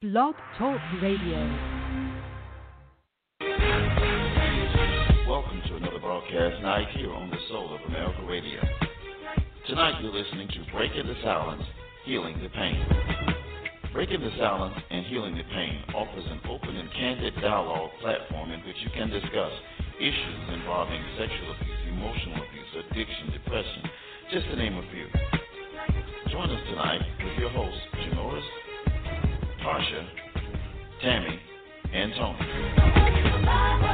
Blog Talk Radio. Welcome to another broadcast night here on the Soul of America Radio. Tonight you're listening to Breaking the Silence, Healing the Pain. Breaking the Silence and Healing the Pain offers an open and candid dialogue platform in which you can discuss issues involving sexual abuse, emotional abuse, addiction, depression, just to name a few. Join us tonight with your hosts, Janoris, Tarsha, Tammy, and Tony.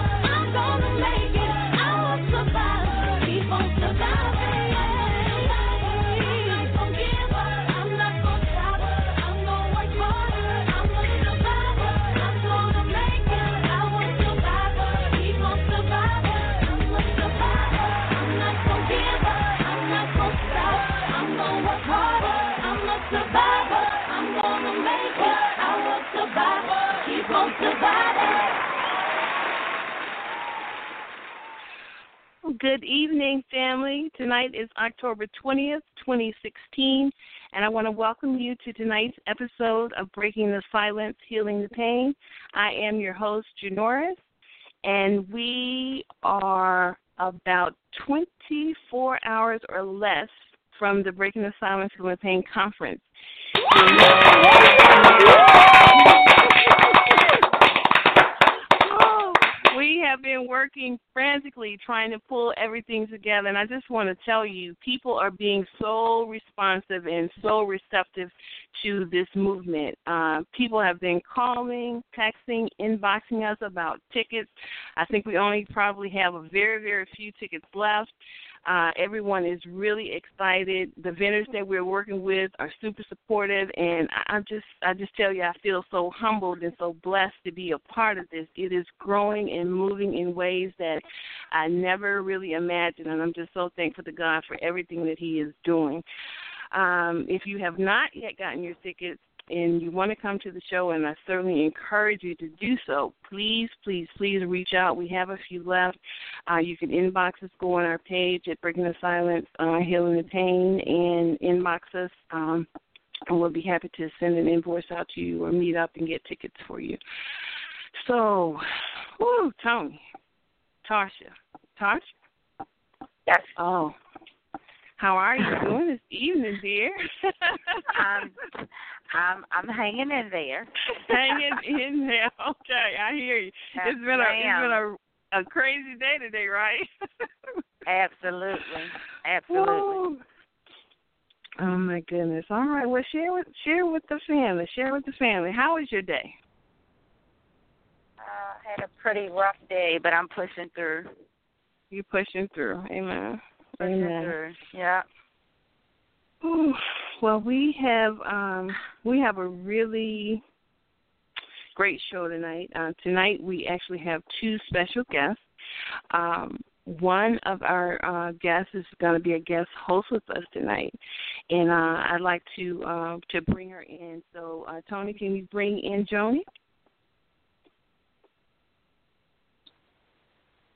Good evening, family. Tonight is October 20th, 2016, and I want to welcome you to tonight's episode of Breaking the Silence, Healing the Pain. I am your host, Janoris, and we are about 24 hours or less from the Breaking the Silence, Healing the Pain conference. We have been working frantically trying to pull everything together and i just want to tell you people are being so responsive and so receptive to this movement. Uh, people have been calling texting inboxing us about tickets. I think we only probably have a very very few tickets left uh, everyone is really excited. The vendors that we're working with are super supportive, and I, I just, I just tell you, I feel so humbled and so blessed to be a part of this. It is growing and moving in ways that I never really imagined, and I'm just so thankful to God for everything that He is doing. Um, if you have not yet gotten your tickets, and you want to come to the show, and I certainly encourage you to do so, please, please, please reach out. We have a few left. Uh, you can inbox us, go on our page at Breaking the Silence, uh, Healing the Pain, and inbox us. Um, and we'll be happy to send an invoice out to you or meet up and get tickets for you. So, whoo, Tony, Tasha, Tasha. Yes. Oh, how are you doing this evening, dear? um, I'm I'm hanging in there. hanging in there. Okay, I hear you. Yes, it's been a it's been a a crazy day today, right? Absolutely, absolutely. Woo. Oh my goodness. All right. Well, share with share with the family. Share with the family. How was your day? Uh, had a pretty rough day, but I'm pushing through. You pushing through. Amen. Amen. Yeah. Ooh, Well, we have um, we have a really great show tonight. Uh, tonight we actually have two special guests. Um, one of our uh, guests is going to be a guest host with us tonight, and uh, I'd like to uh, to bring her in. So, uh, Tony, can you bring in Joni?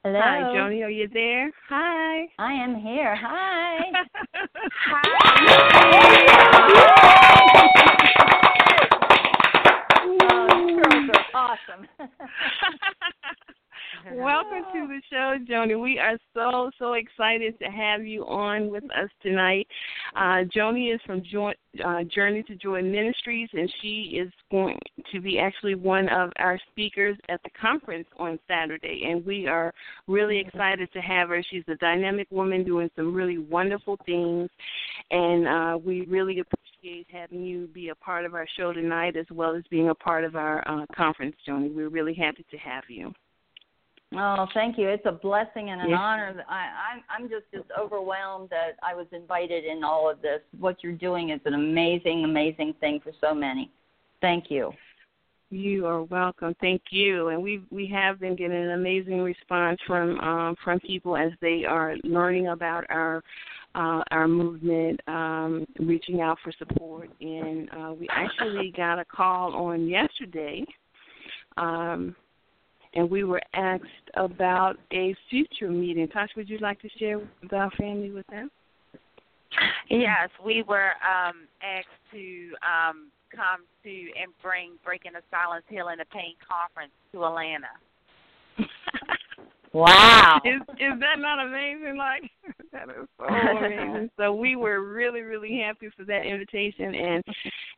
Hello. Hi, Joni. Are you there? Hi. I am here. Hi. oh, you girls are awesome. Welcome to the show, Joni. We are so so excited to have you on with us tonight. Uh, Joni is from Joy, uh, Journey to Joy Ministries, and she is going to be actually one of our speakers at the conference on Saturday. And we are really excited to have her. She's a dynamic woman doing some really wonderful things, and uh, we really appreciate having you be a part of our show tonight, as well as being a part of our uh, conference, Joni. We're really happy to have you. Oh, thank you. It's a blessing and an Yes. honor. I, I'm I'm just just overwhelmed that I was invited in all of this. What you're doing is an amazing, amazing thing for so many. Thank you. You are welcome. Thank you. And we we have been getting an amazing response from um, from people as they are learning about our uh, our movement, um, reaching out for support. And uh, we actually got a call on yesterday um, and we were asked about a future meeting. Tasha, would you like to share with our family with them? Yes, we were um, asked to um, come to and bring Breaking the Silence Healing the Pain conference to Atlanta. Wow. Is is that not amazing? Like that is so amazing. so we were really, really happy for that invitation and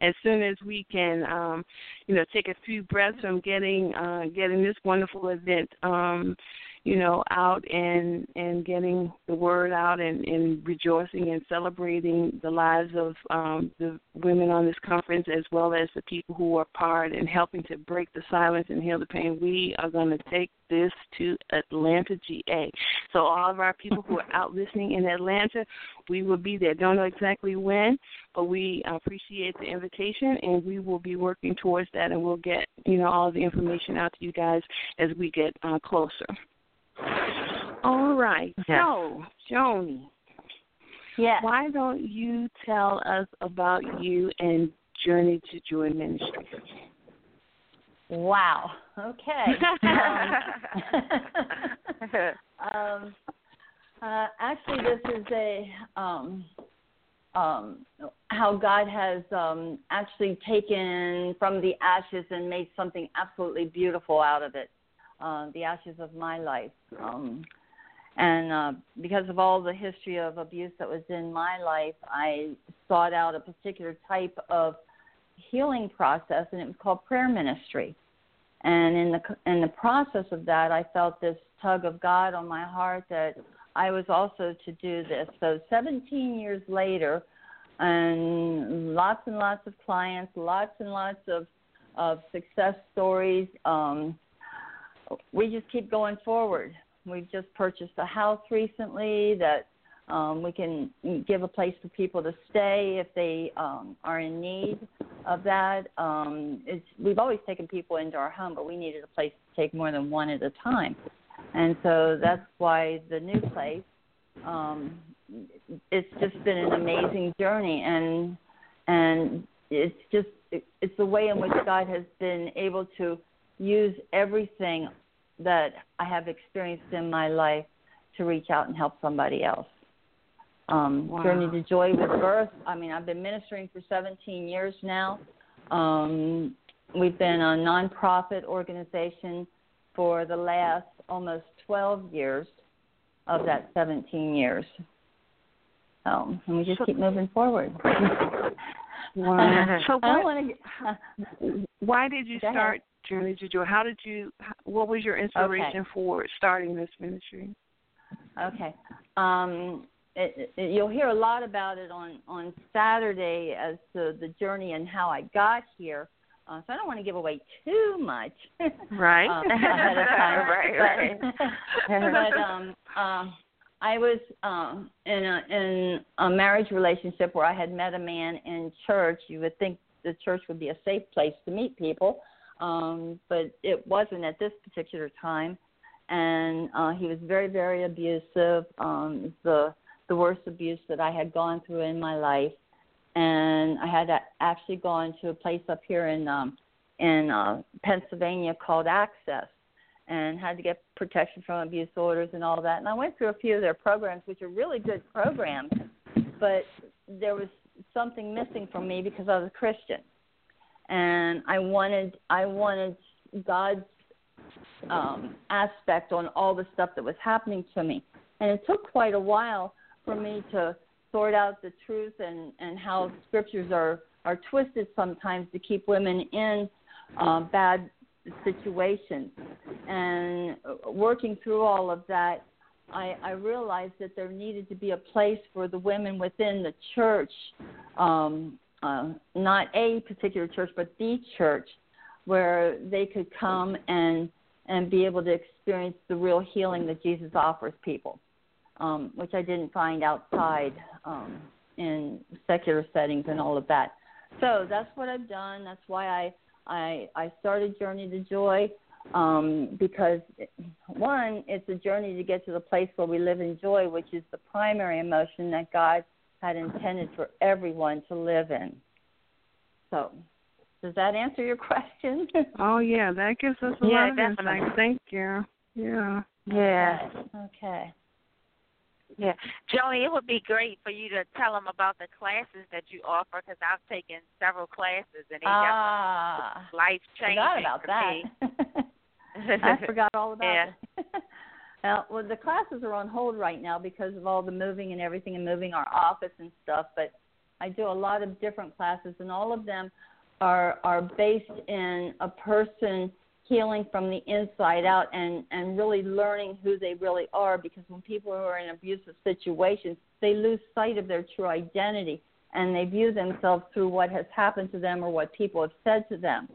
as soon as we can um, you know, take a few breaths from getting uh getting this wonderful event um you know, out and and getting the word out and, and rejoicing and celebrating the lives of um, the women on this conference as well as the people who are part and helping to break the silence and heal the pain. We are going to take this to Atlanta, GA. So all of our people who are out listening in Atlanta, we will be there. Don't know exactly when, but we appreciate the invitation and we will be working towards that and we'll get you know all the information out to you guys as we get uh, closer. All right. So, Joni. Yeah. Why don't you tell us about you and Journey to Joy Ministry? Wow. Okay. um, um, uh, actually, this is a um, um, how God has um, actually taken from the ashes and made something absolutely beautiful out of it. Uh, the ashes of my life. Um, and uh, because of all the history of abuse that was in my life, I sought out a particular type of healing process, and it was called prayer ministry. And in the in the process of that, I felt this tug of God on my heart that I was also to do this. So 17 years later, and lots and lots of clients, lots and lots of of success stories. Um, we just keep going forward. We've just purchased a house recently that um, we can give a place for people to stay if they um, are in need of that. Um, it's, we've always taken people into our home, but we needed a place to take more than one at a time. And so that's why the new place, um, it's just been an amazing journey. And, and it's just, it's the way in which God has been able to use everything that I have experienced in my life to reach out and help somebody else. Um, wow. Journey to Joy with Birth. I mean, I've been ministering for 17 years now. Um, we've been a nonprofit organization for the last almost 12 years of that 17 years. Um, and we just so, keep moving forward. wow. so what, why did you start Journey to Joy. How did you? What was your inspiration okay. for starting this ministry? Okay. Um, it, it, you'll hear a lot about it on on Saturday as to the journey and how I got here. Uh, so I don't want to give away too much. Right. um, ahead of time. right. But, but um, uh, I was um, in a in a marriage relationship where I had met a man in church. You would think the church would be a safe place to meet people um, but it wasn't at this particular time. And uh, he was very, very abusive. Um, the the worst abuse that I had gone through in my life, and I had actually gone to a place up here in um, in uh, Pennsylvania called Access, and had to get protection from abuse orders and all that. And I went through a few of their programs, which are really good programs, but there was something missing for me because I was a Christian and I wanted I wanted God's um, aspect on all the stuff that was happening to me, and it took quite a while for me to sort out the truth and and how scriptures are are twisted sometimes to keep women in uh, bad situations. And working through all of that, I, I realized that there needed to be a place for the women within the church um, uh, not a particular church, but the church, where they could come and and be able to experience the real healing that Jesus offers people, um, which I didn't find outside um, in secular settings and all of that. So that's what I've done. That's why I I, I started Journey to Joy um, because one, it's a journey to get to the place where we live in joy, which is the primary emotion that God had intended for everyone to live in. So, does that answer your question? oh yeah, that gives us a yeah, lot of insight. Thank you. Yeah. Yeah. Okay. Yeah, Joni, it would be great for you to tell them about the classes that you offer because I've taken several classes and they ah, life changing forgot about for that. me. I forgot all about Yeah. it. Now, well, the classes are on hold right now because of all the moving and everything and moving our office and stuff. But I do a lot of different classes, and all of them are are based in a person healing from the inside out and and really learning who they really are. Because when people are in abusive situations, they lose sight of their true identity and they view themselves through what has happened to them or what people have said to them,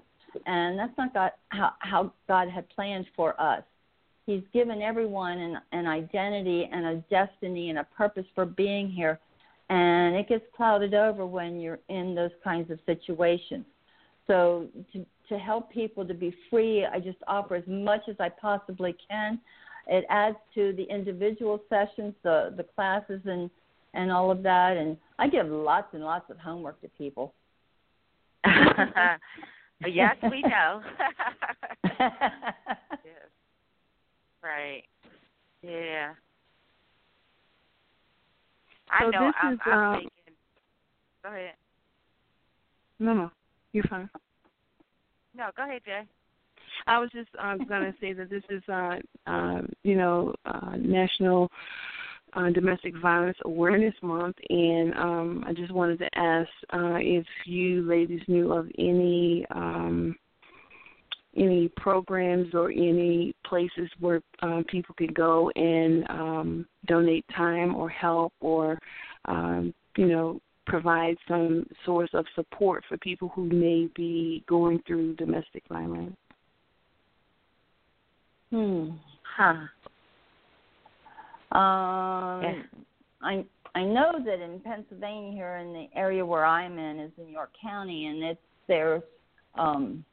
and that's not God, how how God had planned for us. He's given everyone an, an identity and a destiny and a purpose for being here. And it gets clouded over when you're in those kinds of situations. So, to, to help people to be free, I just offer as much as I possibly can. It adds to the individual sessions, the, the classes, and, and all of that. And I give lots and lots of homework to people. yes, we know. Right. Yeah. I know. this I'm, is, I'm um, thinking. Go ahead. No, no, you're fine. No, go ahead, Jay. I was just um, going to say that this is, uh, uh, you know, uh, National uh, Domestic Violence Awareness Month, and um, I just wanted to ask uh, if you ladies knew of any um, any programs or any places where um, people could go and um, donate time or help or, um, you know, provide some source of support for people who may be going through domestic violence. Hmm. Huh. Um, Yeah. I I know that in Pennsylvania, here in the area where I'm in, is in York County, and it's there's um,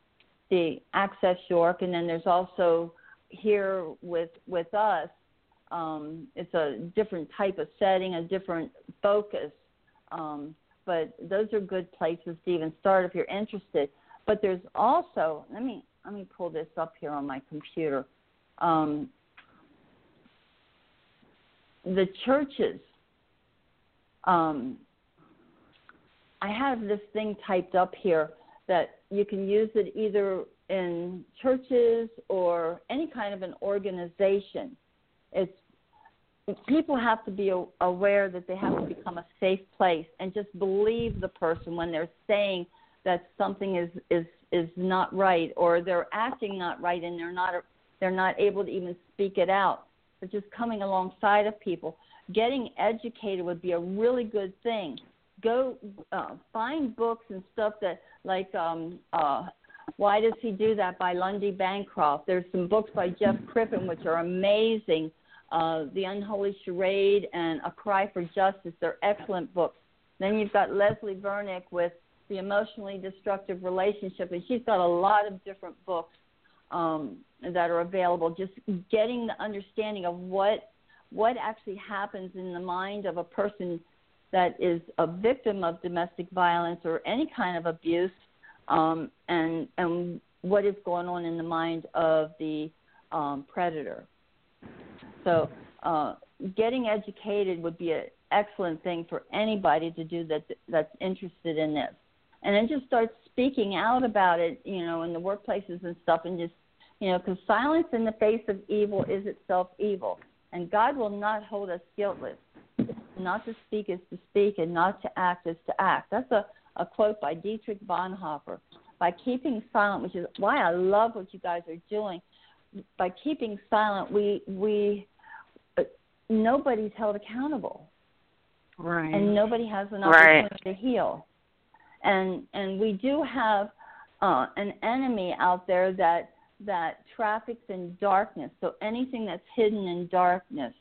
the Access York, and then there's also here with with us. Um, it's a different type of setting, a different focus. Um, but those are good places to even start if you're interested. But there's also let me let me pull this up here on my computer. Um, the churches. Um, I have this thing typed up here that you can use it either in churches or any kind of an organization. It's people have to be aware that they have to become a safe place and just believe the person when they're saying that something is is is not right or they're acting not right and they're not they're not able to even speak it out. They're just coming alongside of people. Getting educated would be a really good thing. Go uh, find books and stuff that like um uh why does he do that by Lundy Bancroft. There's some books by Jeff Crippen which are amazing. Uh, the Unholy Charade and A Cry for Justice. They're excellent books. Then you've got Leslie Vernick with The Emotionally Destructive Relationship, and she's got a lot of different books um, that are available. Just getting the understanding of what what actually happens in the mind of a person that is a victim of domestic violence or any kind of abuse, um, and and what is going on in the mind of the um, predator. So, uh, getting educated would be an excellent thing for anybody to do that that's interested in this, and then just start speaking out about it, you know, in the workplaces and stuff, and just, you know, because silence in the face of evil is itself evil, and God will not hold us guiltless. Not to speak is to speak, and not to act is to act. That's a, a quote by Dietrich Bonhoeffer. By keeping silent, which is why I love what you guys are doing. By keeping silent, we we uh, nobody's held accountable, Right. and nobody has an Right. opportunity to heal. And and we do have uh, an enemy out there that that traffics in darkness. So anything that's hidden in darkness,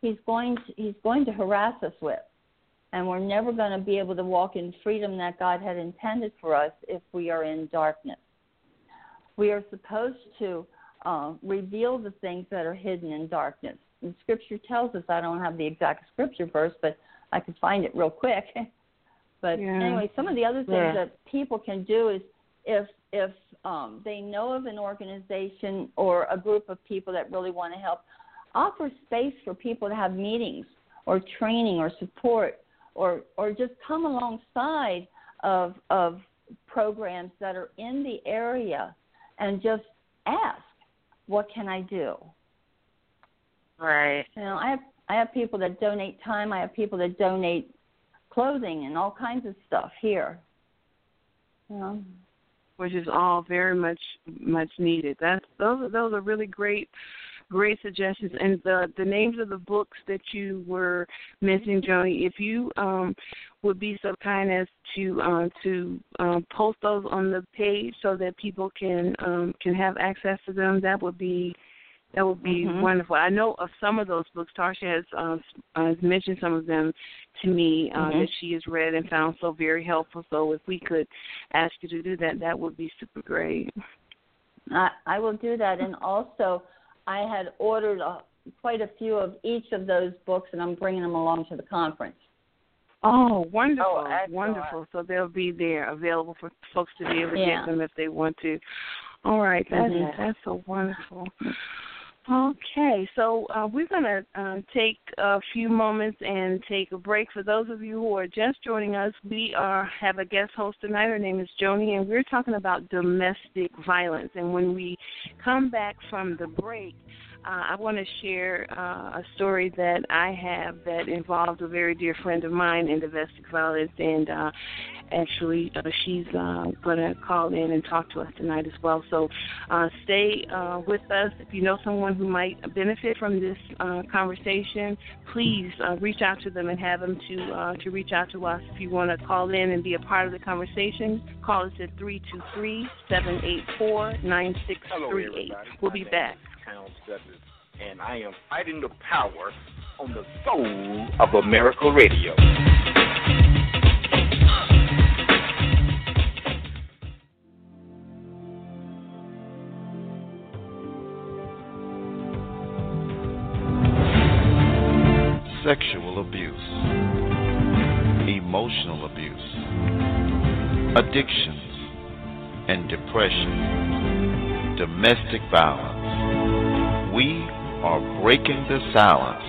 he's going to, he's going to harass us with, and we're never going to be able to walk in freedom that God had intended for us if we are in darkness. We are supposed to uh, reveal the things that are hidden in darkness. And Scripture tells us. I don't have the exact Scripture verse, but I could find it real quick. but Yeah. anyway, some of the other things Yeah. that people can do is if if um, they know of an organization or a group of people that really want to help, offer space for people to have meetings or training or support or or just come alongside of of programs that are in the area and just ask, what can I do? Right. You know, I have I have people that donate time. I have people that donate clothing and all kinds of stuff here. You know. Which is all very much much needed. That's those those are really great great suggestions and the the names of the books that you were mentioning Joni if you um would be so kind as to um to um post those on the page so that people can um can have access to them that would be that would be mm-hmm. wonderful. I know of some of those books. Tarsha has, uh, has mentioned some of them to me uh, mm-hmm. that she has read and found so very helpful. So if we could ask you to do that, that would be super great. I, I will do that. And also, I had ordered a, quite a few of each of those books, and I'm bringing them along to the conference. Oh, wonderful, oh, wonderful! So they'll be there, available for folks to be able to yeah. get them if they want to. All right, that's mm-hmm. that's so wonderful. Okay, so uh, we're going to um, take a few moments and take a break. For those of you who are just joining us, we are have a guest host tonight. Her name is Joni, and we're talking about domestic violence. And when we come back from the break, uh, I want to share uh, a story that I have that involved a very dear friend of mine in domestic violence, and uh, actually uh, she's uh, going to call in and talk to us tonight as well. So uh, stay uh, with us. If you know someone who might benefit from this uh, conversation, please reach out to them and have them to uh, to reach out to us. If you want to call in and be a part of the conversation, call us at 323-784-9638. We'll be back. Pound Douglas, and I am fighting the power on the soul of America Radio. Sexual abuse, emotional abuse, addictions and depression, domestic violence. Are breaking the silence,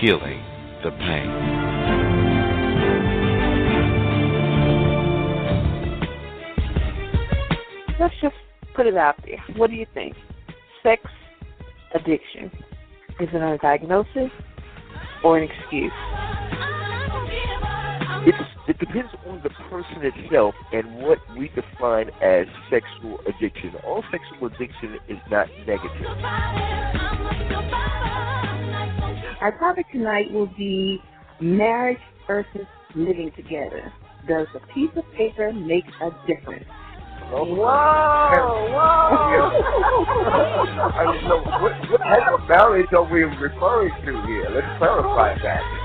healing the pain. Let's just put it out there. What do you think? Sex addiction. Is it a diagnosis or an excuse? It's, it depends on the person itself and what we define as sexual addiction. All sexual addiction is not negative. Our topic tonight will be marriage versus living together. Does a piece of paper make a difference? Oh, Whoa, I don't know what, what type of marriage are we referring to here? Let's clarify that.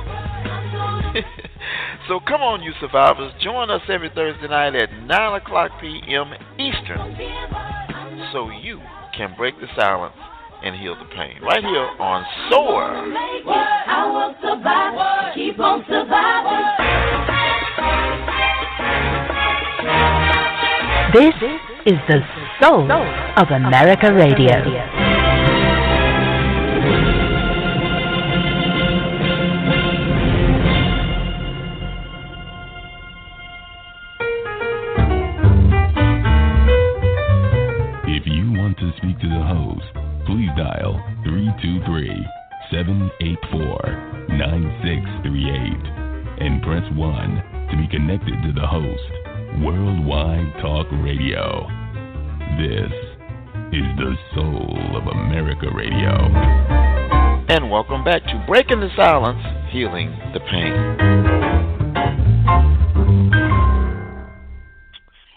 so come on, you survivors. Join us every Thursday night at 9 o'clock p.m. Eastern so you can break the silence and heal the pain. Right here on SOAR. I will survive. Keep on surviving. This is the soul of America Radio. Speak to the host, please dial 323 784 9638 and press 1 to be connected to the host. Worldwide Talk Radio. This is the soul of America Radio. And welcome back to Breaking the Silence, Healing the Pain.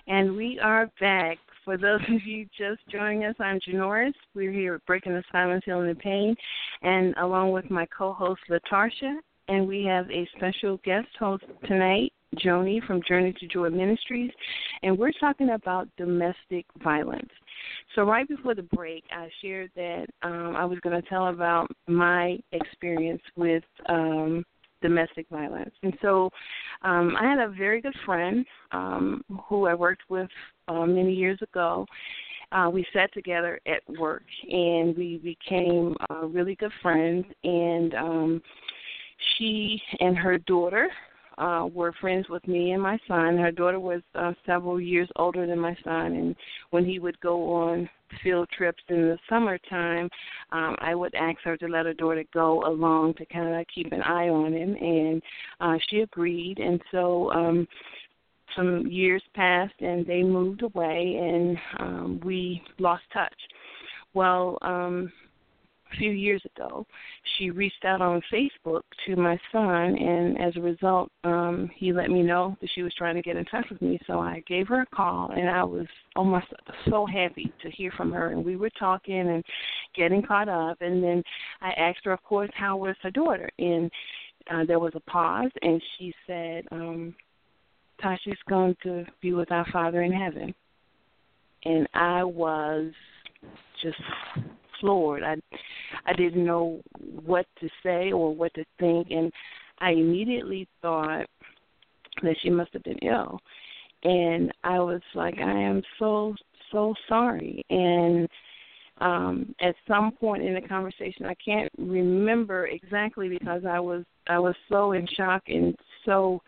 And we are back. For those of you just joining us, I'm Janoris. We're here at Breaking the Silence, Healing the Pain, and along with my co-host Latarsha, and we have a special guest host tonight, Joni from Journey to Joy Ministries, and we're talking about domestic violence. So, right before the break, I shared that um, I was going to tell about my experience with um, domestic violence. And so, um, I had a very good friend um, who I worked with uh, many years ago. Uh, we sat together at work and we became uh, really good friends. And um, she and her daughter uh, were friends with me and my son. Her daughter was uh, several years older than my son, and when he would go on field trips in the summertime, um, I would ask her to let her daughter go along to kind of keep an eye on him, and uh, she agreed. And so um, some years passed, and they moved away, and um, we lost touch. Well, um, a few years ago, she reached out on Facebook to my son, and as a result, um, he let me know that she was trying to get in touch with me. So I gave her a call, and I was almost so happy to hear from her. And we were talking and getting caught up, and then I asked her, of course, how was her daughter, and uh, there was a pause, and she said, um, "Tasha's going to be with our Father in heaven," and I was just floored. I I didn't know what to say or what to think, and I immediately thought that she must have been ill. And I was like, I am so so sorry. And um at some point in the conversation, I can't remember exactly because I was I was so in shock and so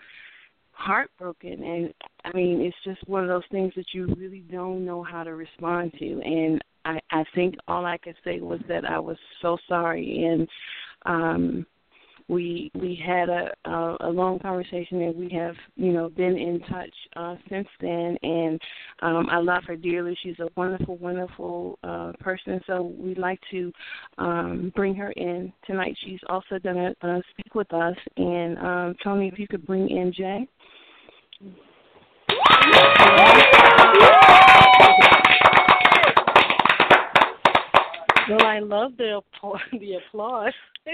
heartbroken and I mean it's just one of those things that you really don't know how to respond to and I, I think all I could say was that I was so sorry, and um, we we had a, a a long conversation, and we have you know been in touch uh, since then. And um, I love her dearly. She's a wonderful, wonderful uh, person. So we'd like to um, bring her in tonight. She's also going to uh, speak with us. And um, Tony, if you could bring in Jay. Well, I love the applause. The applause. Hi,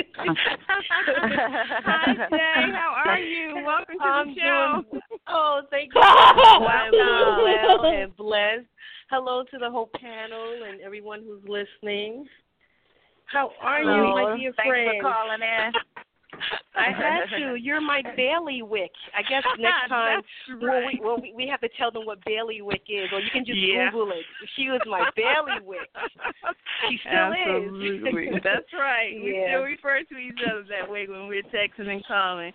Jay. How are you? Welcome to I'm the show. Doing, oh, thank you. I'm well and blessed. Hello to the whole panel and everyone who's listening. How are you, my dear Thanks friend? for calling in. I had to. You're my bailiwick. I guess next time well, we, right. well, we we have to tell them what bailiwick is, or you can just Yeah. Google it. She was my bailiwick. She still Absolutely. is. That's right. We still refer to each other that way when we're texting and calling.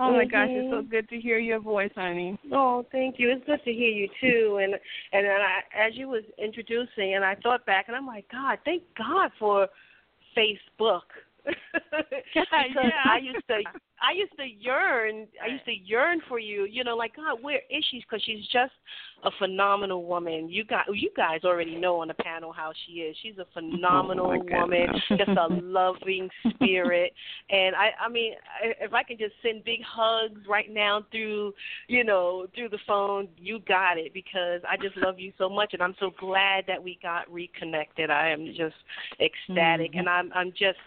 Oh my gosh, it's so Mhm. good to hear your voice, honey. Oh, thank you. It's good to hear you too. And and then I, as you was introducing, and I thought back, and I'm like, God, thank God for Facebook. because Yeah. I used to, I used to yearn, I used to yearn for you. You know, like God, where is she? Because she's just a phenomenal woman. You got, you guys already know on the panel how she is. She's a phenomenal Oh, woman, just a loving spirit. And I, I mean, I- if I can just send big hugs right now through, you know, through the phone, you got it because I just love you so much, and I'm so glad that we got reconnected. I am just ecstatic, Mm-hmm. and I'm, I'm just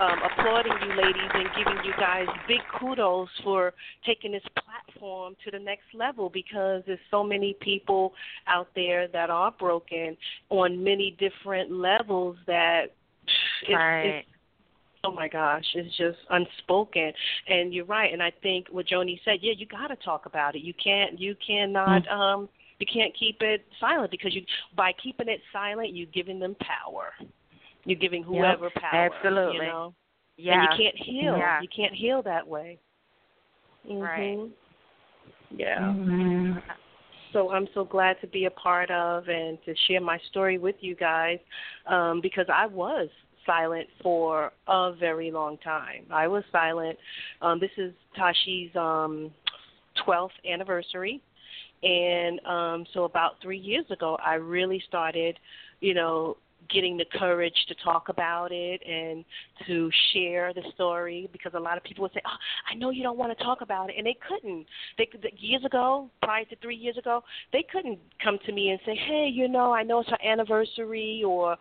um, applauding you, ladies, and giving you guys big kudos for taking this platform to the next level because there's so many people out there that are broken on many different levels that it's, Right. it's oh my gosh, it's just unspoken. And you're right. And I think what Joni said, yeah, you got to talk about it. You can't, you cannot, um, you can't keep it silent because you, by keeping it silent, you're giving them power. You're giving whoever power. absolutely. You know? Yeah. And you can't heal. Yeah. You can't heal that way. Right. Mhm. Yeah. Mhm. So I'm so glad to be a part of and to share my story with you guys um, because I was silent for a very long time. I was silent. Um, this is Tashi's um, 12th anniversary. And um, so about three years ago, I really started, you know, getting the courage to talk about it and to share the story because a lot of people would say, "Oh, I know you don't want to talk about it," and they couldn't. They could years ago, prior to three years ago, they couldn't come to me and say, "Hey, you know, I know it's her anniversary," or,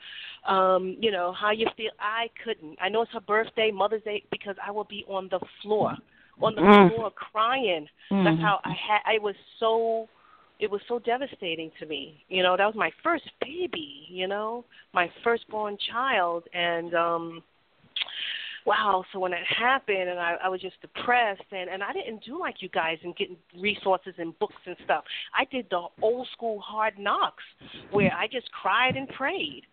um, you know, how you feel. I couldn't. I know it's her birthday, Mother's Day, because I would be on the floor, on the Mm. floor crying. Mm. That's how I had. I was so it was so devastating to me. You know, that was my first baby, you know, my firstborn child and um wow, so when it happened and I, I was just depressed and, and I didn't do like you guys and getting resources and books and stuff. I did the old school hard knocks where I just cried and prayed.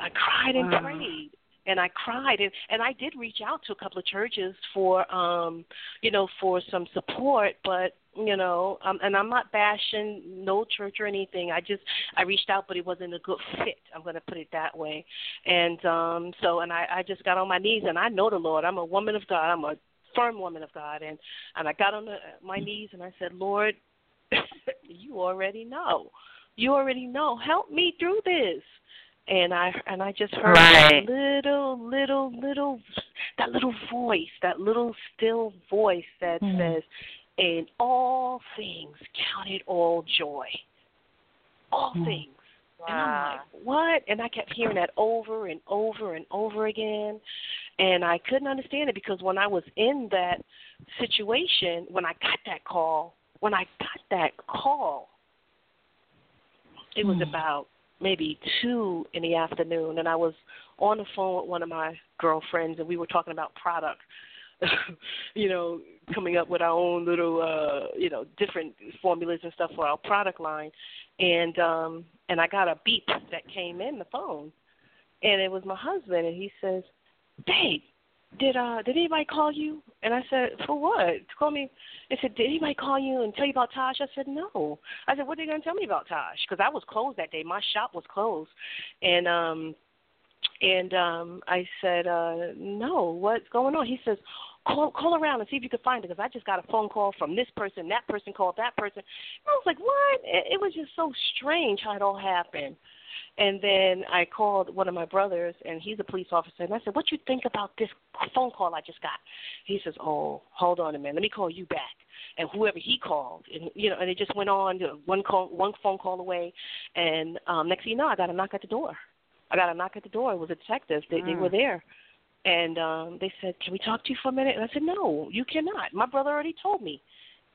I cried and Wow. prayed and I cried and and I did reach out to a couple of churches for um you know for some support but you know um and I'm not bashing no church or anything. I just I reached out but it wasn't a good fit I'm going to put it that way. And um so and I I just got on my knees and I know the Lord. I'm a woman of God. I'm a firm woman of God. And and I got on the, my knees and I said Lord you already know. You already know. Help me through this. And I and I just heard Right. that little little little that little voice, that little still voice that Mhm. says, "In all things count it all joy." All hmm. things. Wow. And I'm like, what? And I kept hearing that over and over and over again. And I couldn't understand it because when I was in that situation, when I got that call, when I got that call, it was hmm. about maybe two in the afternoon, and I was on the phone with one of my girlfriends, and we were talking about product. you know, coming up with our own little, uh, you know, different formulas and stuff for our product line, and um, and I got a beep that came in the phone, and it was my husband, and he says, "Babe, did uh did anybody call you?" And I said, "For what? To call me?" They said, "Did anybody call you and tell you about Tosh?" I said, "No." I said, "What are they gonna tell me about Tosh?" Because I was closed that day. My shop was closed, and um and um I said, uh "No, what's going on?" He says, "Call call around and see if you can find it." Because I just got a phone call from this person, that person called that person. I was like, "What?" It, it was just so strange how it all happened. And then I called one of my brothers, and he's a police officer, and I said, "What you think about this phone call I just got?" He says, "Oh, hold on a minute, let me call you back." And whoever he called, and you know, and it just went on, one call, one phone call away, and um, next thing you know, I got a knock at the door. I got a knock at the door. It was a detective. They they were there, and um, they said, "Can we talk to you for a minute?" And I said, "No, you cannot. My brother already told me."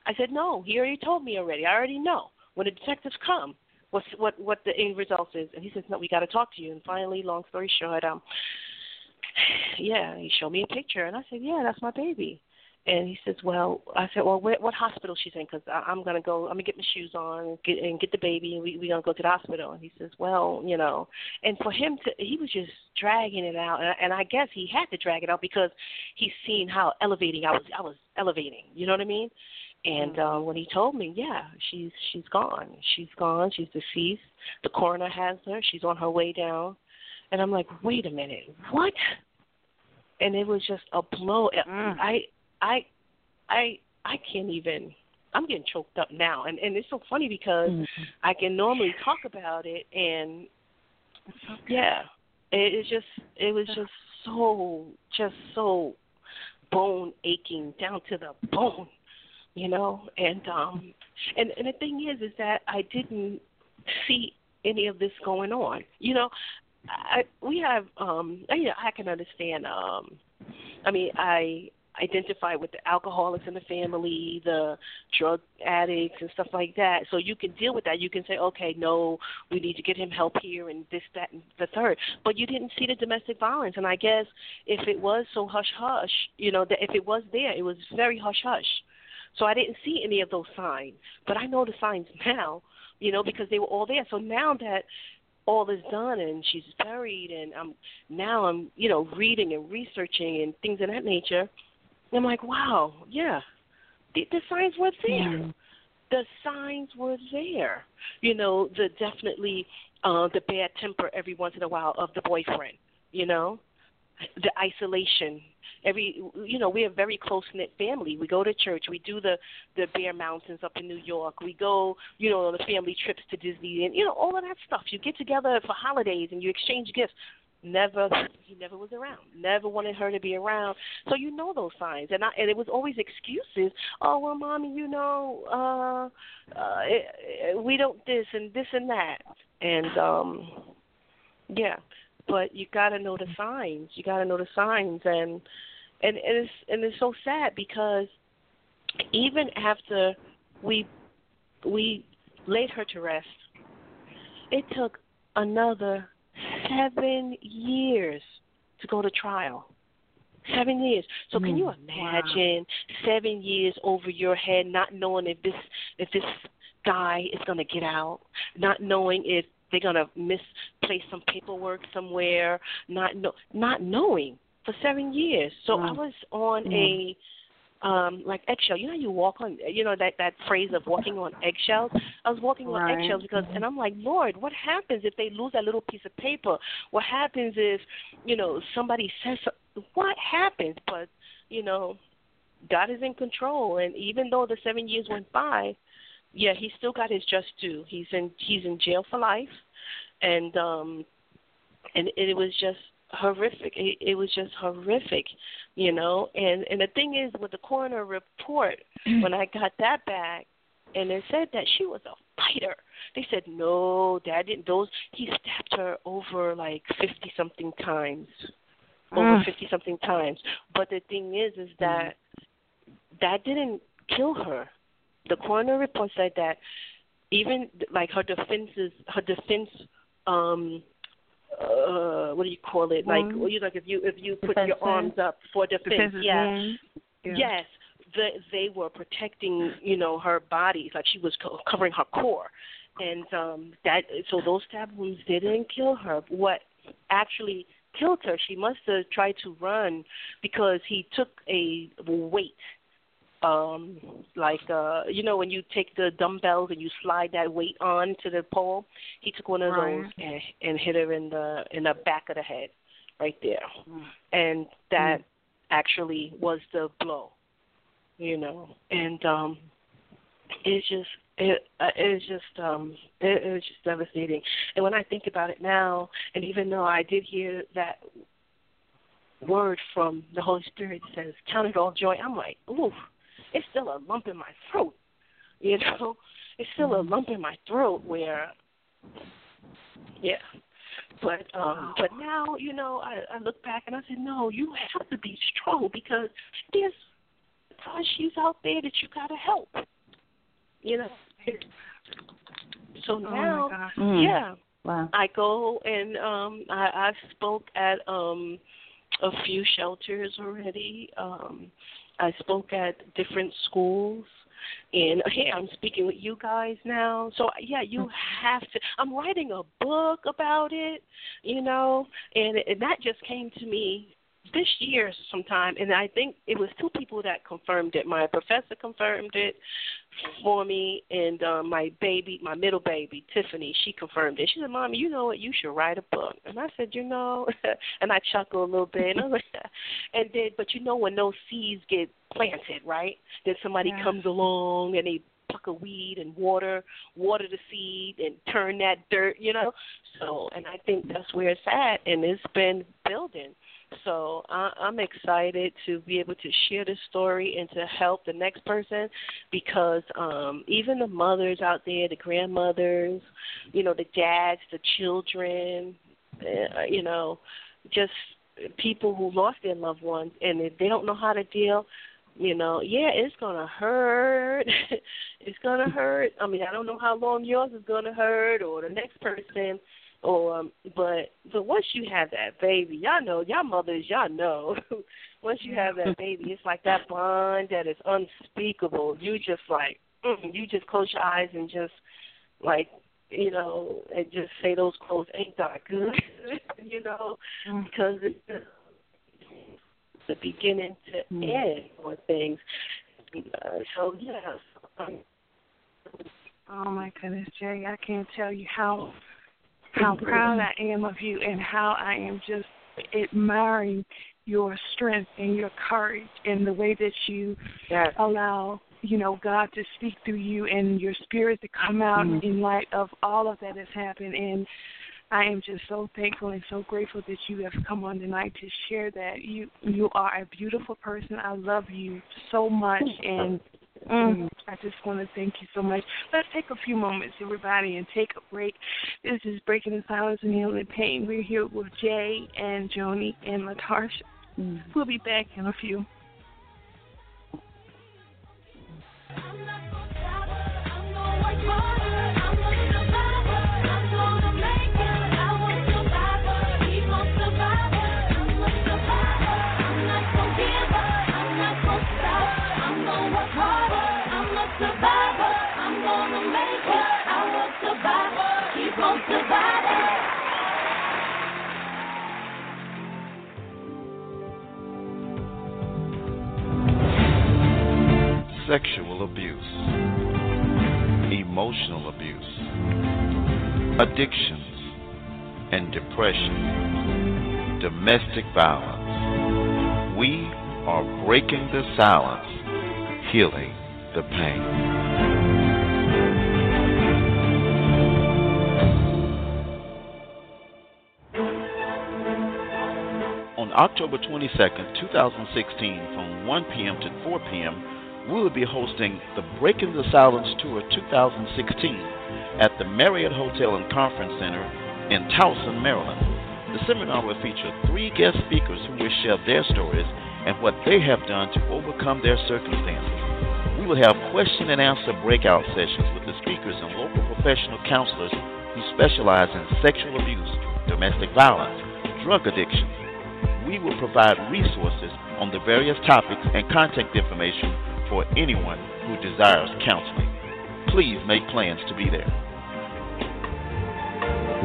I said, "No, he already told me already. I already know. When the detectives come, what's what what the end result is." And he says, "No, we got to talk to you." And finally, long story short, um, yeah, he showed me a picture, and I said, "Yeah, that's my baby." And he says, "Well," I said, "Well, where, what hospital she's in? Because I'm gonna go. I'm gonna get my shoes on and get, and get the baby, and we we gonna go to the hospital." And he says, "Well, you know," and for him to, he was just dragging it out, and, I- and I guess he had to drag it out because he's seen how elevating I was. I was elevating. You know what I mean? And uh, when he told me, yeah, she's she's gone. She's gone. She's deceased. The coroner has her. She's on her way down. And I'm like, wait a minute, what? And it was just a blow. I I I I can't even. I'm getting choked up now, and and it's so funny because I can normally talk about it, and yeah, it, it's just it was just so just so bone aching down to the bone, you know. And um, and and the thing is, is that I didn't see any of this going on, you know. I we have um, you know, I can understand um, I mean, I identify with the alcoholics in the family, the drug addicts and stuff like that. So you can deal with that. You can say, okay, no, we need to get him help here and this, that, and the third. But you didn't see the domestic violence. And I guess if it was so hush hush, you know, that if it was there, it was very hush hush. So I didn't see any of those signs. But I know the signs now, you know, because they were all there. So now that all is done and she's buried and I'm now I'm, you know, reading and researching and things of that nature. I'm like, wow, yeah, the, the signs were there. The signs were there. You know, the definitely uh, the bad temper every once in a while of the boyfriend. You know, the isolation. Every you know, we're a very close knit family. We go to church. We do the the Bear Mountains up in New York. We go, you know, on the family trips to Disney and you know all of that stuff. You get together for holidays and you exchange gifts. Never, he never was around. Never wanted her to be around. So you know those signs, and I and it was always excuses. Oh well, mommy, you know, uh, uh, it, it, we don't this and this and that, and um, yeah. But you got to know the signs. You got to know the signs, and and and it's and it's so sad because even after we we laid her to rest, it took another seven years to go to trial. Seven years. So can you mm, imagine seven years over your head, not knowing if this if this guy is going to get out, not knowing if they're gonna misplace some paperwork somewhere, not know, not knowing for seven years. So I mm. was on a mm. Um like eggshell. You know how you walk on you know that that phrase of walking on eggshells. I was walking on eggshells because and I'm like, Lord, what happens if they lose that little piece of paper? What happens if, you know, somebody says what happens? But, you know, God is in control and even though the 7 years went by, yeah, he still got his just due. He's in he's in jail for life and um and it was just horrific. It, it was just horrific, you know. And and the thing is, with the coroner report, when I got that back, and it said that she was a fighter. They said no, that didn't. Those he stabbed her over like fifty something times, over Mm. fifty something times. But the thing is, is that that didn't kill her. The coroner report said that even like her defenses, her defense um uh what do you call it? Like well, you like if you if you put Defense your arms up for defense Defensive yeah? Yeah. yes. The, they were protecting you know her body like she was co- covering her core. And um that so those stab wounds didn't kill her. What actually killed her she must have tried to run because he took a weight um like uh you know when you take the dumbbells and you slide that weight on to the pole he took one of Right. those and and hit her in the in the back of the head right there. And that actually was the blow you know. And um it's just it uh, it's just um it, it was just devastating. And when i think about it now and even though i did hear that word from the holy spirit says count it all joy i'm like ooh it's still a lump in my throat you know it's still a lump in my throat where yeah but um but now you know i i look back and i said no you have to be strong because there's she's out there that you gotta help you know so Oh now gosh. Mm. yeah Wow. I go and um I I spoke at um a few shelters already. Um I spoke at different schools and here I'm speaking with you guys now. So yeah, you mm-hmm. have to I'm writing a book about it, you know, and, and that just came to me this year sometime and I think it was two people that confirmed it. My professor confirmed it for me and um my baby my middle baby, Tiffany, she confirmed it. She said, Mommy, you know what, you should write a book and I said, you know and I chuckled a little bit and I was like and then but you know when those seeds get planted, right? Then somebody Yeah. comes along and they pluck a weed and water water the seed and turn that dirt, you know. So and I think that's where it's at and it's been building. So I, I'm excited to be able to share this story and to help the next person because um, even the mothers out there, the grandmothers, you know, the dads, the children, uh, you know, just people who lost their loved ones and if they don't know how to deal, you know, yeah, it's gonna hurt. it's gonna hurt. I mean, I don't know how long yours is gonna hurt or the next person or um but but once you have that baby, y'all know, y'all mothers, y'all know. once you have that baby, it's like that bond that is unspeakable. You just like mm, you just close your eyes and just like you know, and just say those clothes ain't that good, you know, because it's the beginning to end on things. Uh, so yeah, um, Oh my goodness, Jay, I can't tell you how how proud I am of you and how I am just admiring your strength and your courage and the way that you allow, you know, God to speak through you and your spirit to come out Mhm. in light of all of that has happened and I am just so thankful and so grateful that you have come on tonight to share that. You you are a beautiful person. I love you so much and Mm, I just want to thank you so much. Let's take a few moments, everybody, and take a break. This is Breaking the Silence and Healing the Pain. We're here with Jay and Joni and Latarsha. We'll be back in a few. Keep on surviving. Sexual abuse, emotional abuse, addictions and depression, domestic violence. We are breaking the silence, healing the pain. On October 22nd, 2016, from 1 p.m. to 4 p.m., we will be hosting the Breaking the Silence Tour 2016 at the Marriott Hotel and Conference Center in Towson, Maryland. The seminar will feature three guest speakers who will share their stories and what they have done to overcome their circumstances. We will have question and answer breakout sessions with the speakers and local professional counselors who specialize in sexual abuse, domestic violence, drug addiction. We will provide resources on the various topics and contact information for anyone who desires counseling. Please make plans to be there.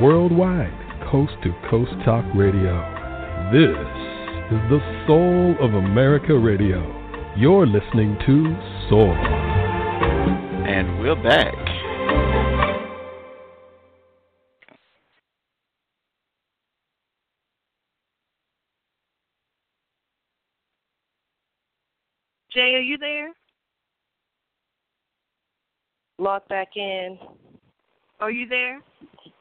Worldwide, coast to coast talk radio. This is the soul of America Radio. You're listening to Soul. And we're back. Jay, are you there? Log back in. Are you there?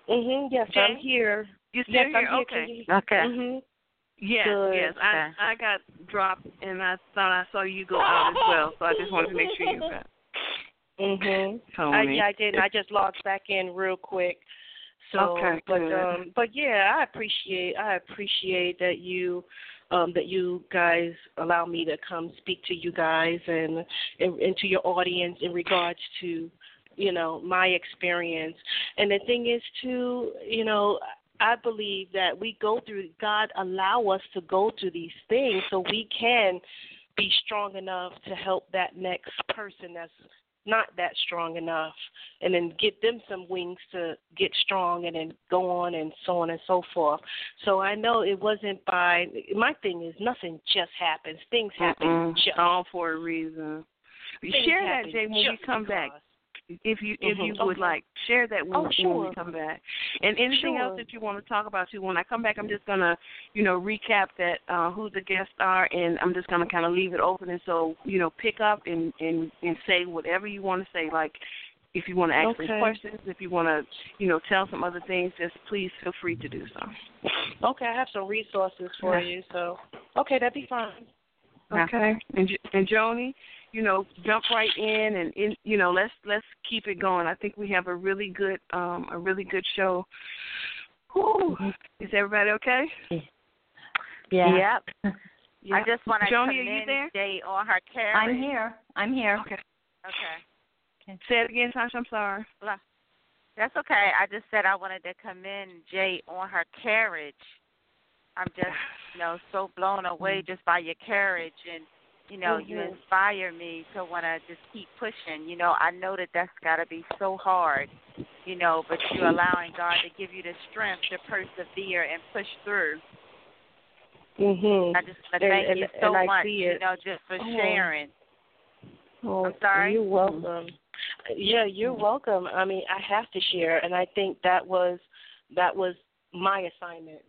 Mhm. Yes, Jay? I'm here. You still yes, here? Here. Okay. You- Okay. Mhm. Yes, Good. yes. I I got dropped and I thought I saw you go out as well, so I just wanted to make sure you got Mhm. I, yeah, I did. I just logged back in real quick. So, Okay, but good. um, but yeah, I appreciate I appreciate that you um that you guys allow me to come speak to you guys and and, and to your audience in regards to you know my experience. And the thing is too, you know, I believe that we go through God allow us to go through these things so we can be strong enough to help that next person that's not that strong enough and then get them some wings to get strong and then go on and so on and so forth. So I know it wasn't by my thing is nothing just happens. Things happen just all for a reason. Share that, Jay, when we come back. Because. If you if Mhm. you would Okay. like, share that when, Oh, when we come back. And anything else that you want to talk about too. When I come back, I'm just gonna, you know, recap that uh, who the guests are, and I'm just gonna kind of leave it open. And so, you know, pick up and and and say whatever you want to say. Like, if you want to ask Okay. some questions, if you want to, you know, tell some other things, just please feel free to do so. Okay, I have some resources for Yeah. you. So okay, that'd be fine. Okay. And and Joni, you know, jump right in and in, you know, let's let's keep it going. I think we have a really good um a really good show. Whew. Is everybody okay? Yeah. Yep. I just want to Joni, are you commend there? Jay on her carriage. I'm here. I'm here. Okay. Okay. Say it again, Tasha. I'm sorry. That's okay. I just said I wanted to commend Jay on her carriage. I'm just, you know, so blown away just by your carriage, and you know, you Mhm. inspire me to want to just keep pushing. You know, I know that that's got to be so hard, you know, but you're allowing God to give you the strength to persevere and push through. Mhm. I just want to thank and- you so much, you know, just for Oh. sharing. Oh, I'm sorry? You're welcome. Yeah, you're welcome. I mean, I have to share, and I think that was that was my assignment.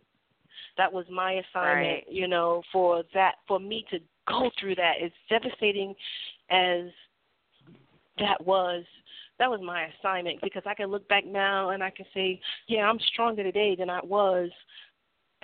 That was my assignment. Right. You know, for that for me to go through that, as devastating as that was. That was my assignment because I can look back now and I can say, yeah, I'm stronger today than I was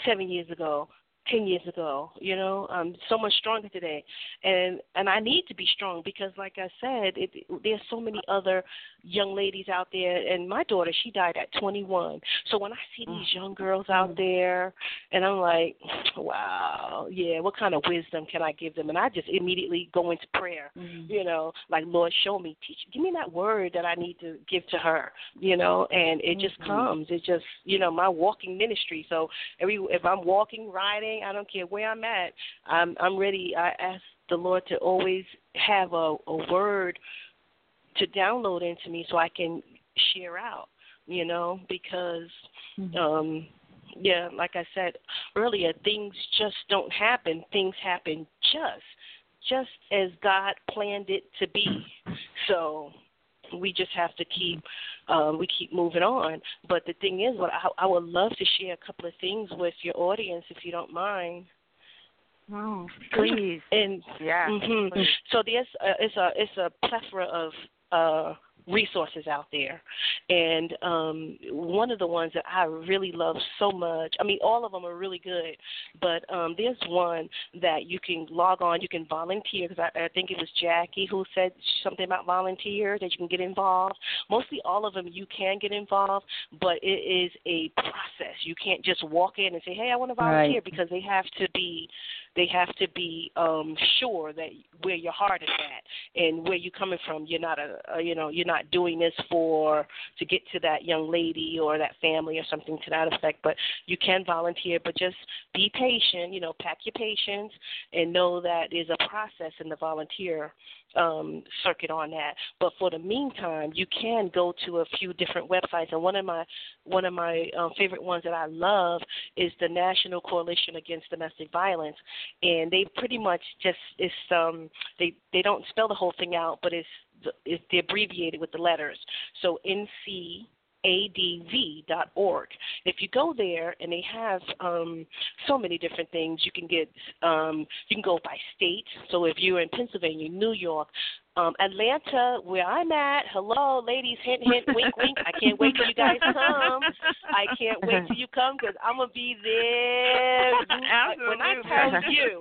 seven years ago, ten years ago. You know, I'm so much stronger today, and and I need to be strong because, like I said, it, there's so many other young ladies out there. And my daughter, she died at 21. So when I see these young girls out there, and I'm like, wow, yeah, what kind of wisdom can I give them? And I just immediately go into prayer. You know, like Lord, show me, teach, give me that word that I need to give to her. You know, and it just Mhm. comes. It just, you know, my walking ministry. So every if I'm walking, riding, I don't care where I'm at, I'm I'm ready. I ask the Lord to always have a, a word to download into me so I can share out, you know, because um yeah, like I said earlier, things just don't happen. Things happen just just as God planned it to be. So we just have to keep um, we keep moving on. But the thing is, what I, I would love to share a couple of things with your audience, if you don't mind. Oh, please. And yeah. hmm So there's a, it's a it's a plethora of uh, resources out there, and um, one of the ones that I really love so much. I mean, all of them are really good, but um, there's one that you can log on. You can volunteer because I, I think it was Jackie who said something about volunteer that you can get involved. Mostly all of them you can get involved, but it is a process. You can't just walk in and say, "Hey, I want to volunteer," Right. because they have to be they have to be um sure that where your heart is at and where you're coming from. You're not a, a you know you're not doing this for to get to that young lady or that family or something to that effect but you can volunteer but just be patient you know pack your patience and know that there's a process in the volunteer um circuit on that. But for the meantime you can go to a few different websites. And one of my one of my um, favorite ones that I love is the National Coalition Against Domestic Violence. And they pretty much just it's um they they don't spell the whole thing out but it's it's abbreviated with the letters. So nc adv.org. If you go there and they have um, so many different things, you can get um, you can go by state. So if you're in Pennsylvania, New York, um, Atlanta, where I'm at, hello, ladies, hint, hint, wink, wink. I can't wait till you guys come. I can't wait till you come because I'm gonna be there. When I tell you,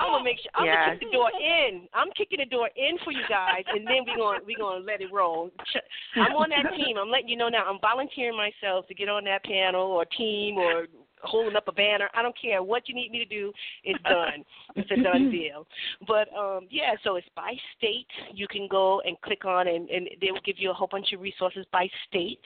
I'm gonna make sure I'm gonna kick the door in. I'm kicking the door in for you guys, and then we're gonna we're gonna let it roll. I'm on that team. I'm letting you know now. I'm volunteering myself to get on that panel or team or holding up a banner. I don't care what you need me to do. It's done. It's a done deal. But um yeah, so it's by state. You can go and click on and, and they will give you a whole bunch of resources by state.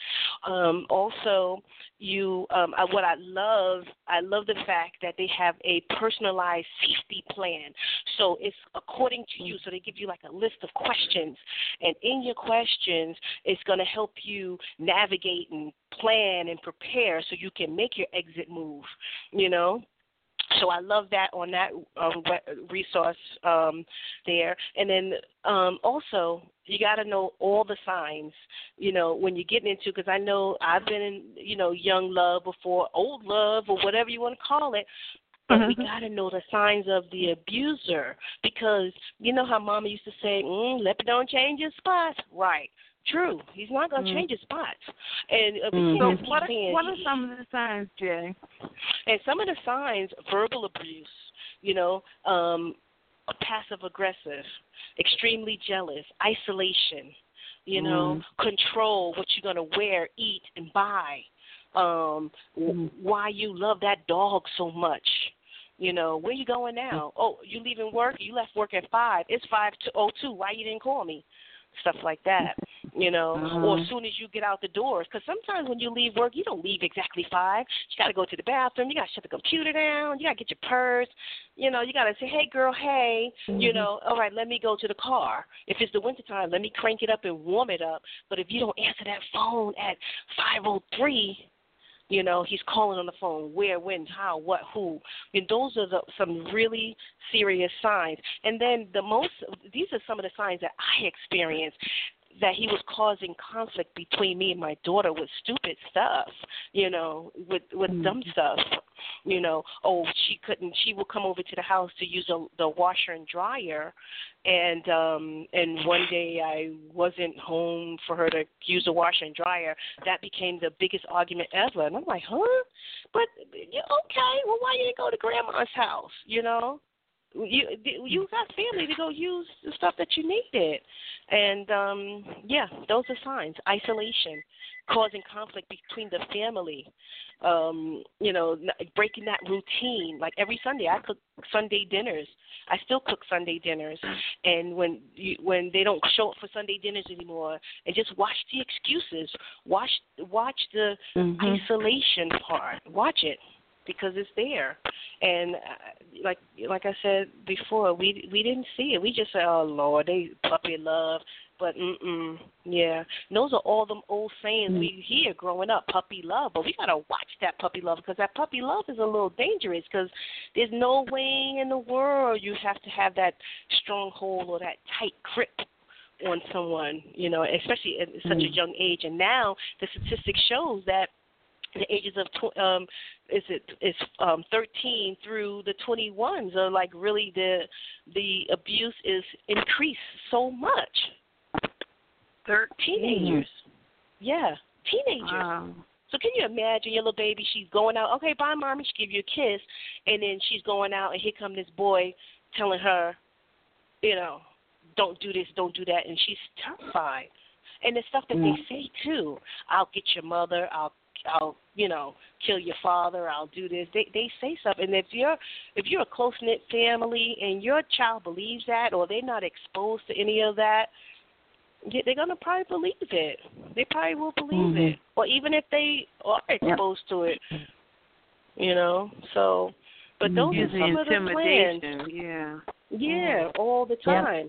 Um also you um I, what I love I love the fact that they have a personalized safety plan. So it's according to you. So they give you like a list of questions and in your questions it's going to help you navigate and plan and prepare so you can make your exit move, you know? so I love that on that um, we- resource um, there. And then um, also, you got to know all the signs, you know, when you're getting into. Because I know I've been in, you know, young love before, old love, or whatever you want to call it. But we Mhm. got to know the signs of the abuser because you know how Mama used to say, mm, "Leopard don't change his spots." Right. True. He's not going to Mhm. change his spots. And uh, Mhm. So what are, what are some of the signs, Jay? and some of the signs, verbal abuse, you know, um, passive aggressive, extremely jealous, isolation, you know, control what you're going to wear, eat, and buy, um, w- why you love that dog so much. You know, where you going now? Oh, you leaving work? You left work at five. It's five to oh two. Why you didn't call me? Stuff like that. You know, or Uh-huh. as soon as you get out the doors, because sometimes when you leave work, you don't leave exactly five. You got to go to the bathroom. You got to shut the computer down. You got to get your purse. You know, you got to say, hey, girl, hey. You Mhm. know, all right, let me go to the car. If it's the wintertime, let me crank it up and warm it up. But if you don't answer that phone at 503, you know, he's calling on the phone. Where, when, how, what, who. And those are the, some really serious signs. And then the most, these are some of the signs that I experienced that he was causing conflict between me and my daughter with stupid stuff, you know, with with dumb stuff, you know. Oh, she couldn't. She would come over to the house to use the, the washer and dryer, and um and one day I wasn't home for her to use the washer and dryer. That became the biggest argument ever, and I'm like, huh? But okay, well, why you didn't go to grandma's house? You know, you you got family to go use the stuff that you needed, and um yeah, those are signs. Isolation, causing conflict between the family, um, you know, breaking that routine. Like every Sunday, I cook Sunday dinners. I still cook Sunday dinners, and when you, when they don't show up for Sunday dinners anymore, and just watch the excuses. Watch watch the Mhm. isolation part. Watch it because it's there. And uh, like like I said before, we we didn't see it. We just said, "Oh Lord, they puppy love." But mm mm, yeah, those are all them old sayings Mm. we hear growing up, puppy love. But we gotta watch that puppy love because that puppy love is a little dangerous. Because there's no way in the world you have to have that stronghold or that tight grip on someone, you know, especially at such a Mm. young age. And now the statistics shows that the ages of tw- um is it is um 13 through the 21s are like really the the abuse is increased so much. Thirteen. Teenagers. Yeah, teenagers. Wow. So can you imagine your little baby? She's going out. Okay, bye, mommy. She give you a kiss, and then she's going out, and here come this boy telling her, you know, don't do this, don't do that, and she's terrified. And the stuff that Mm. they say too. I'll get your mother. I'll, I'll, you know, kill your father. I'll do this. They they say stuff, and if you're if you're a close knit family and your child believes that, or they're not exposed to any of that, they- they're gonna probably believe it. They probably will believe Mhm. it, or even if they are exposed to it, you know. So, but those are Using some of the plans. Yeah. Yeah, all the Yeah.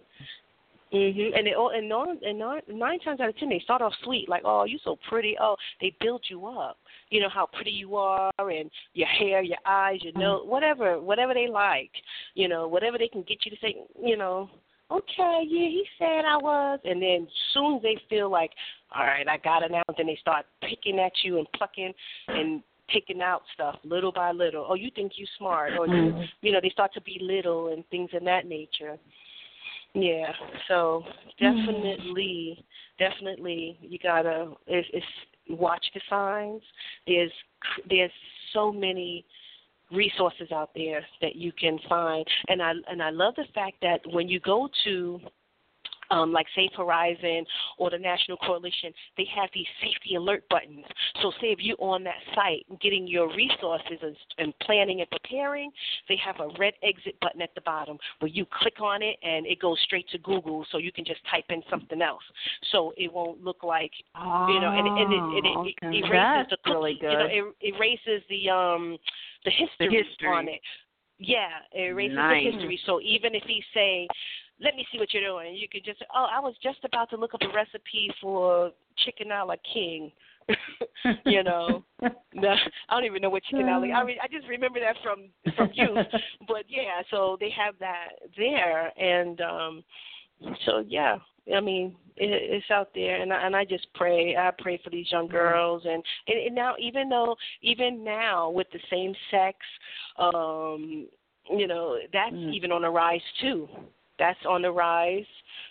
Mhm. And they all and nine and nine, nine times out of ten they start off sweet, like, "Oh, you so pretty." Oh, they build you up. You know how pretty you are, and your hair, your eyes, your nose, whatever, whatever they like. You know, whatever they can get you to say. You know, okay, yeah, he said I was, and then soon they feel like, all right, I got it now, then they start picking at you and plucking and taking out stuff little by little. Oh, you think you smart, or you, Mhm. you know, they start to belittle and things of that nature. Yeah, so definitely, definitely, you gotta it's, it's watch the signs. There's there's so many resources out there that you can find, and I and I love the fact that when you go to um, like Safe Horizon or the National Coalition, they have these safety alert buttons. So, say if you're on that site getting your resources and, and planning and preparing, they have a red exit button at the bottom where you click on it and it goes straight to Google, so you can just type in something else. So it won't look like you know, and, and it, it, Oh, it erases That's the cookie, really you know, it erases the um the history, history. on it. Yeah, it erases Nice. the history. So even if he say, "Let me see what you're doing," you could just, "Oh, I was just about to look up a recipe for chicken a la king." you know, no, I don't even know what chicken a la. I mean, I just remember that from from youth. but yeah, so they have that there, and um so yeah, I mean, it, it's out there, and I, and I just pray. I pray for these young girls, and, and and now even though even now with the same sex, um, you know, that's Mm. even on the rise too. That's on the rise.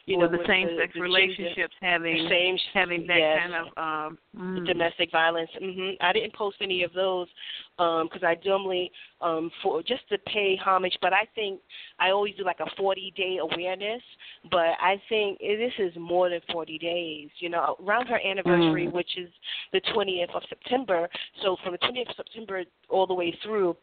You or know, the same sex the relationships having same having that yes. kind of um mm. domestic violence. hmm I didn't post any of those because I normally um, for just to pay homage. But I think I always do like a 40 day awareness. But I think this is more than 40 days. You know, around her anniversary, Mm. which is the 20th of September. So from the 20th of September all the way through.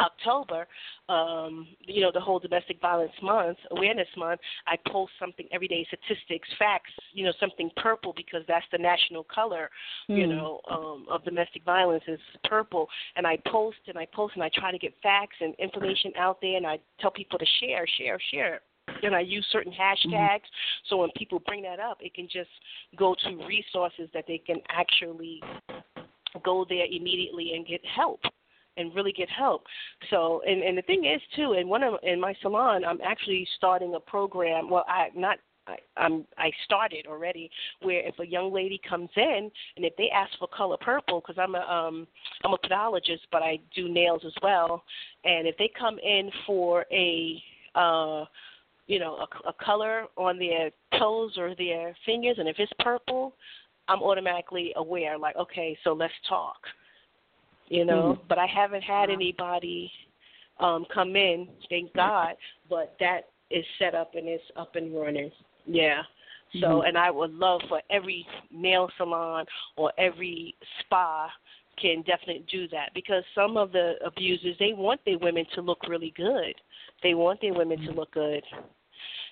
October, um, you know, the whole domestic violence month, awareness month, I post something every day, statistics, facts, you know, something purple because that's the national color, you Hmm. know, um, of domestic violence is purple. And I post and I post and I try to get facts and information out there and I tell people to share, share, share. And I use certain hashtags so when people bring that up, it can just go to resources that they can actually go there immediately and get help and really get help. So, and and the thing is too, in one of in my salon, I'm actually starting a program. Well, I not. I, I'm I started already where if a young lady comes in and if they ask for color purple because I'm a um I'm a podologist but I do nails as well and if they come in for a uh you know a, a color on their toes or their fingers and if it's purple I'm automatically aware like okay so let's talk you know. Mhm. But I haven't had anybody um come in, thank God. But that is set up and it's up and running. Yeah. So Mhm. and I would love for every nail salon or every spa can definitely do that because some of the abusers they want their women to look really good. They want their women to look good.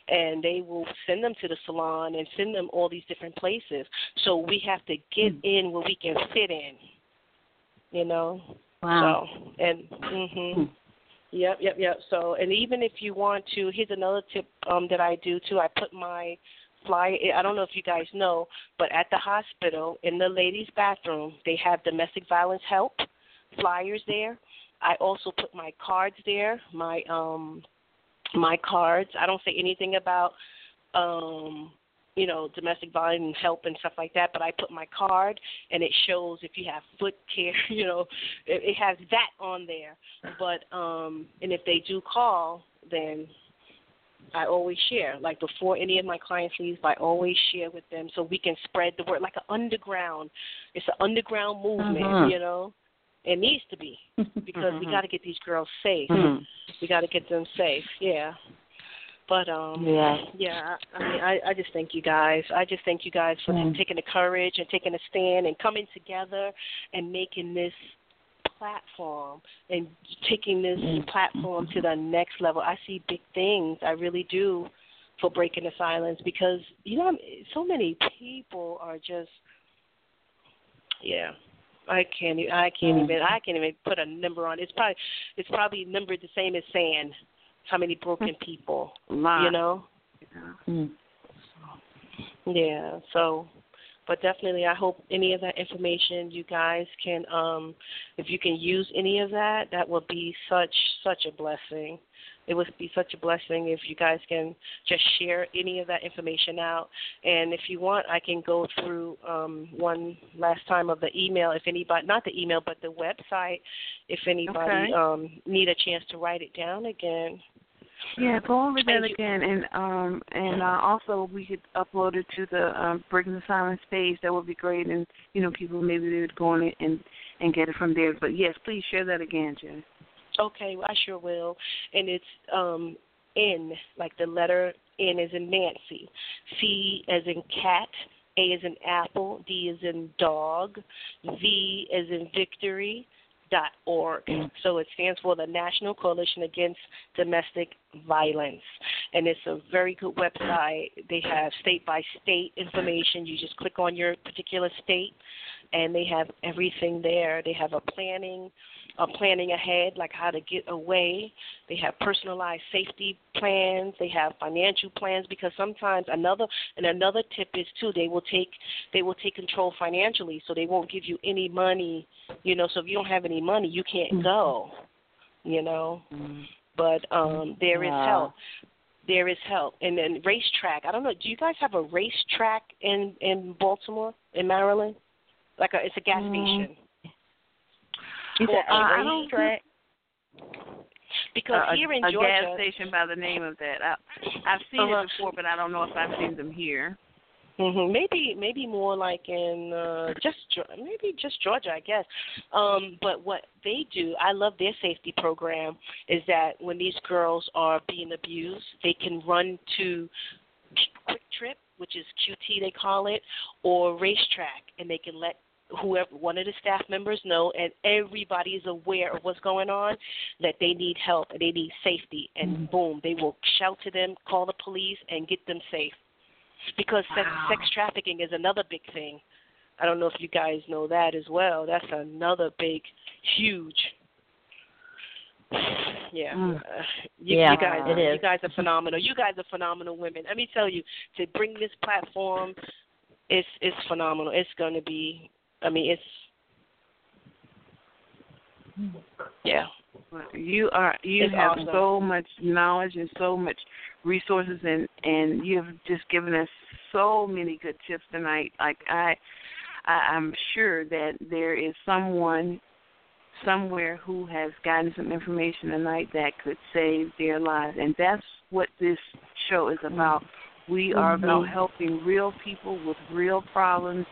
And they will send them to the salon and send them all these different places. So we have to get in where we can fit in you know Wow. So and mhm. Yep, yep, yep. So and even if you want to, here's another tip um that I do too. I put my flyer. I don't know if you guys know, but at the hospital in the ladies' bathroom, they have domestic violence help flyers there. I also put my cards there. My um my cards. I don't say anything about um you know, domestic violence help and stuff like that, but I put my card and it shows if you have foot care, you know, it, it has that on there. But um and if they do call, then I always share. Like before any of my clients leave, I always share with them so we can spread the word like an underground. It's an underground movement, Mhm. you know. It needs to be because we got to get these girls safe. Mhm. We got to get them safe. Yeah. But um Yes. yeah, I mean I I just thank you guys. I just thank you guys for Mm. taking the courage and taking a stand and coming together and making this platform and taking this platform to the next level. I see big things. I really do for breaking the silence because you know so many people are just yeah. I can't. I can't Mm. even. I can't even put a number on. it. It's probably. It's probably numbered the same as sand. How many broken people? Lot. You know. Mm. Yeah. So, but definitely, I hope any of that information you guys can, um, if you can use any of that, that would be such such a blessing. It would be such a blessing if you guys can just share any of that information out. And if you want, I can go through um, one last time of the email. If anybody, not the email, but the website, if anybody Okay. um, need a chance to write it down again. Yeah, go over that again, and um, and uh, also we could upload it to the um, Breaking the Silence page. That would be great, and you know, people maybe they would go on it and and get it from there. But yes, please share that again, Jen. Okay, I sure will. And it's um N, like the letter N is in Nancy, C as in cat, A is in apple, D is in dog, V as in victory dot org. So it stands for the National Coalition Against Domestic Violence. And it's a very good website. They have state by state information. You just click on your particular state and they have everything there. They have a planning uh, planning ahead, like how to get away. They have personalized safety plans. They have financial plans because sometimes another and another tip is too they will take they will take control financially, so they won't give you any money. You know, so if you don't have any money, you can't go. You know, but um there is Wow. help. There is help, and then RaceTrac. I don't know. Do you guys have a racetrack in in Baltimore, in Maryland? Like a, it's a gas Mm. station. You said a uh, I don't RaceTrac? Because a, here in a Georgia, gas station by the name of that. I, I've seen Uh-huh. it before, but I don't know if I've seen them here. hmm Maybe maybe more like in uh, just maybe just Georgia, I guess. Um, but what they do, I love their safety program, is that when these girls are being abused, they can run to Quick Trip, which is QT they call it, or RaceTrac, and they can let whoever one of the staff members know and everybody is aware of what's going on that they need help and they need safety and boom they will shout to them call the police and get them safe because sex, sex trafficking is another big thing. I don't know if you guys know that as well. That's another big, huge. Yeah, Mm. uh, you, Yeah, you guys, it you guys are phenomenal. You guys are phenomenal women. Let me tell you, to bring this platform, it's it's phenomenal. It's going to be. I mean, it's. Yeah. You are you It's have awesome. so much knowledge and so much resources and and you have just given us so many good tips tonight. Like I, I I'm sure that there is someone somewhere who has gotten some information tonight that could save their lives and that's what this show is about. We are about Mhm. helping real people with real problems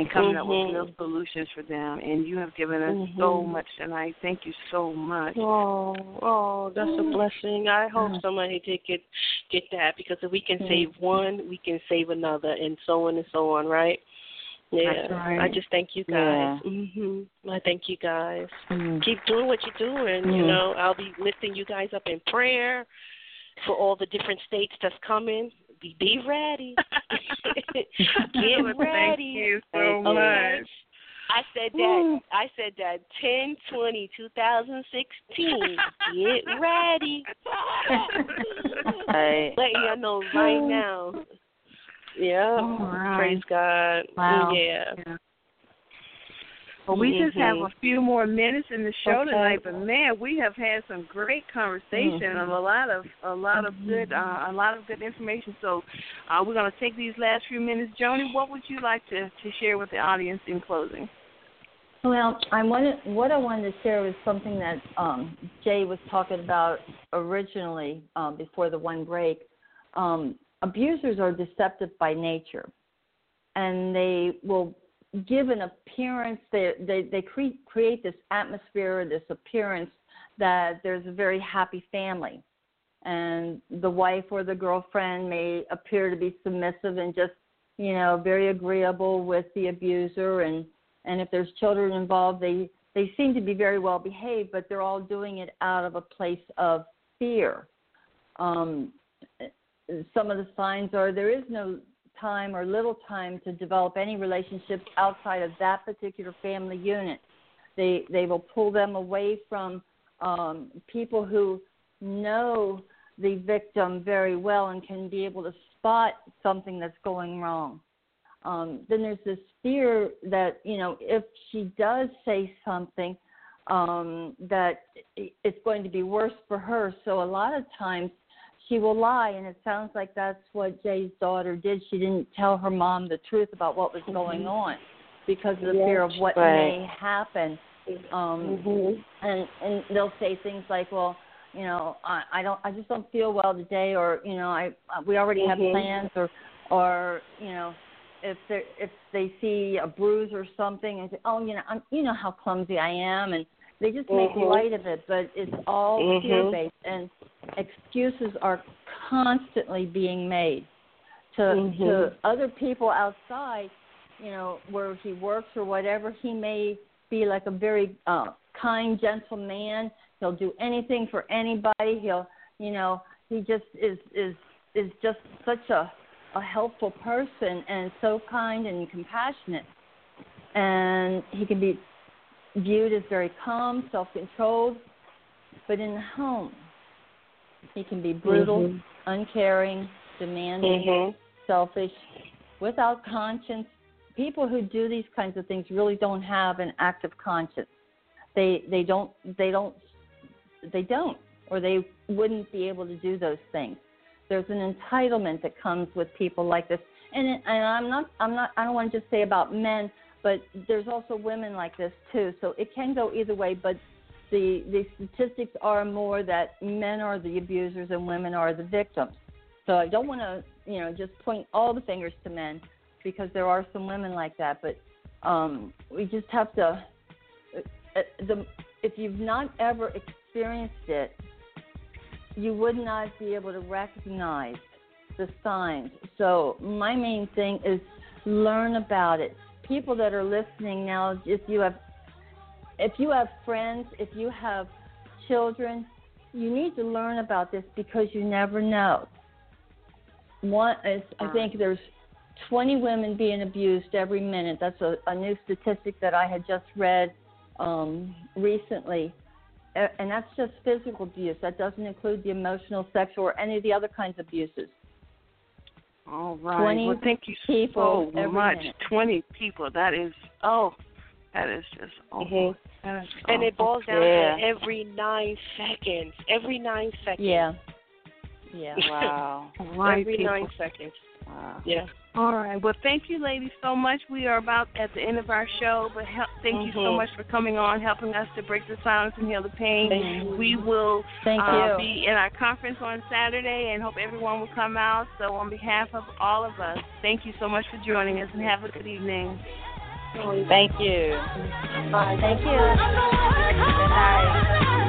and coming up with Mhm. real solutions for them. And you have given us so Mhm. much tonight. Thank you so much. Oh, oh, that's a blessing. I hope somebody did get get that because if we can Mm. save one, we can save another, and so on and so on, right? Yeah. Right. I just thank you guys. Mhm. I thank you guys. Keep doing what you're doing. You know, I'll be lifting you guys up in prayer for all the different states that's coming. Be be ready. Get ready. Thank you so Okay. much. I said that. I said that. Ten twenty two thousand sixteen. Get ready. Right. Letting y'all know right Oh. now. Yeah. All right. Praise God. Wow. Yeah. Well, we just have Mhm. a few more minutes in the show Okay. tonight, but man, we have had some great conversation Mhm. and a lot of a lot of good uh, a lot of good information. So, uh, we're going to take these last few minutes. Joni, what would you like to to share with the audience in closing? Well, I wanted what I wanted to share was something that um, Jay was talking about originally um, before the one break. Um, abusers are deceptive by nature, and they will give an appearance. They they they cre- create this atmosphere, this appearance that there's a very happy family, and the wife or the girlfriend may appear to be submissive and just you know very agreeable with the abuser and and if there's children involved they they seem to be very well behaved but they're all doing it out of a place of fear um some of the signs are there is no time or little time to develop any relationships outside of that particular family unit they they will pull them away from um people who know the victim very well and can be able to spot something that's going wrong um, then there's this fear that you know if she does say something um, that it's going to be worse for her. So a lot of times she will lie, and it sounds like that's what Jay's daughter did. She didn't tell her mom the truth about what was going on because of the fear of what Right. may happen. Um, and and they'll say things like, well. You know, I, I don't. I just don't feel well today, or you know, I we already have Mhm. plans, or or you know, if they if they see a bruise or something and say, oh, you know, I'm, you know how clumsy I am, and they just make Mhm. light of it, but it's all Mhm. fear based, and excuses are constantly being made to Mhm. to other people outside. You know, where he works or whatever, he may be like a very uh, kind, gentle man. He'll do anything for anybody. He'll, you know, he just is is is just such a a helpful person and so kind and compassionate. And he can be viewed as very calm, self controlled, but in the home, he can be brutal, Mhm. uncaring, demanding, Mhm. selfish, without conscience. People who do these kinds of things really don't have an active conscience. They they don't they don't they don't or they wouldn't be able to do those things there's an entitlement that comes with people like this and it, and I'm not I'm not I don't want to just say about men but there's also women like this too so it can go either way but the the statistics are more that men are the abusers and women are the victims so I don't want to you know just point all the fingers to men because there are some women like that but um we just have to uh, the if you've not ever experienced it you would not be able to recognize the signs. So my main thing is learn about it. People that are listening now, if you have if you have friends, if you have children, you need to learn about this because you never know. One is I think there's 20 women being abused every minute. That's a, a new statistic that I had just read um, recently. And that's just physical abuse. That doesn't include the emotional, sexual, or any of the other kinds of abuses. All right. 20 well, thank you people so much. minute. Twenty people. That is oh, that is just awful. Mhm. That is And it awful. boils down Yeah. to every nine seconds. Every nine seconds. Yeah. Yeah. Wow. Every people. nine seconds. Wow. Yeah. All right. Well, thank you, ladies, so much. We are about at the end of our show, but help, thank you so Mhm. much for coming on, helping us to break the silence and heal the pain. Thank you. We will Thank uh, you. be in our conference on Saturday and hope everyone will come out. So, on behalf of all of us, thank you so much for joining us and have a good evening. Thank you. Bye. Thank you. Good night.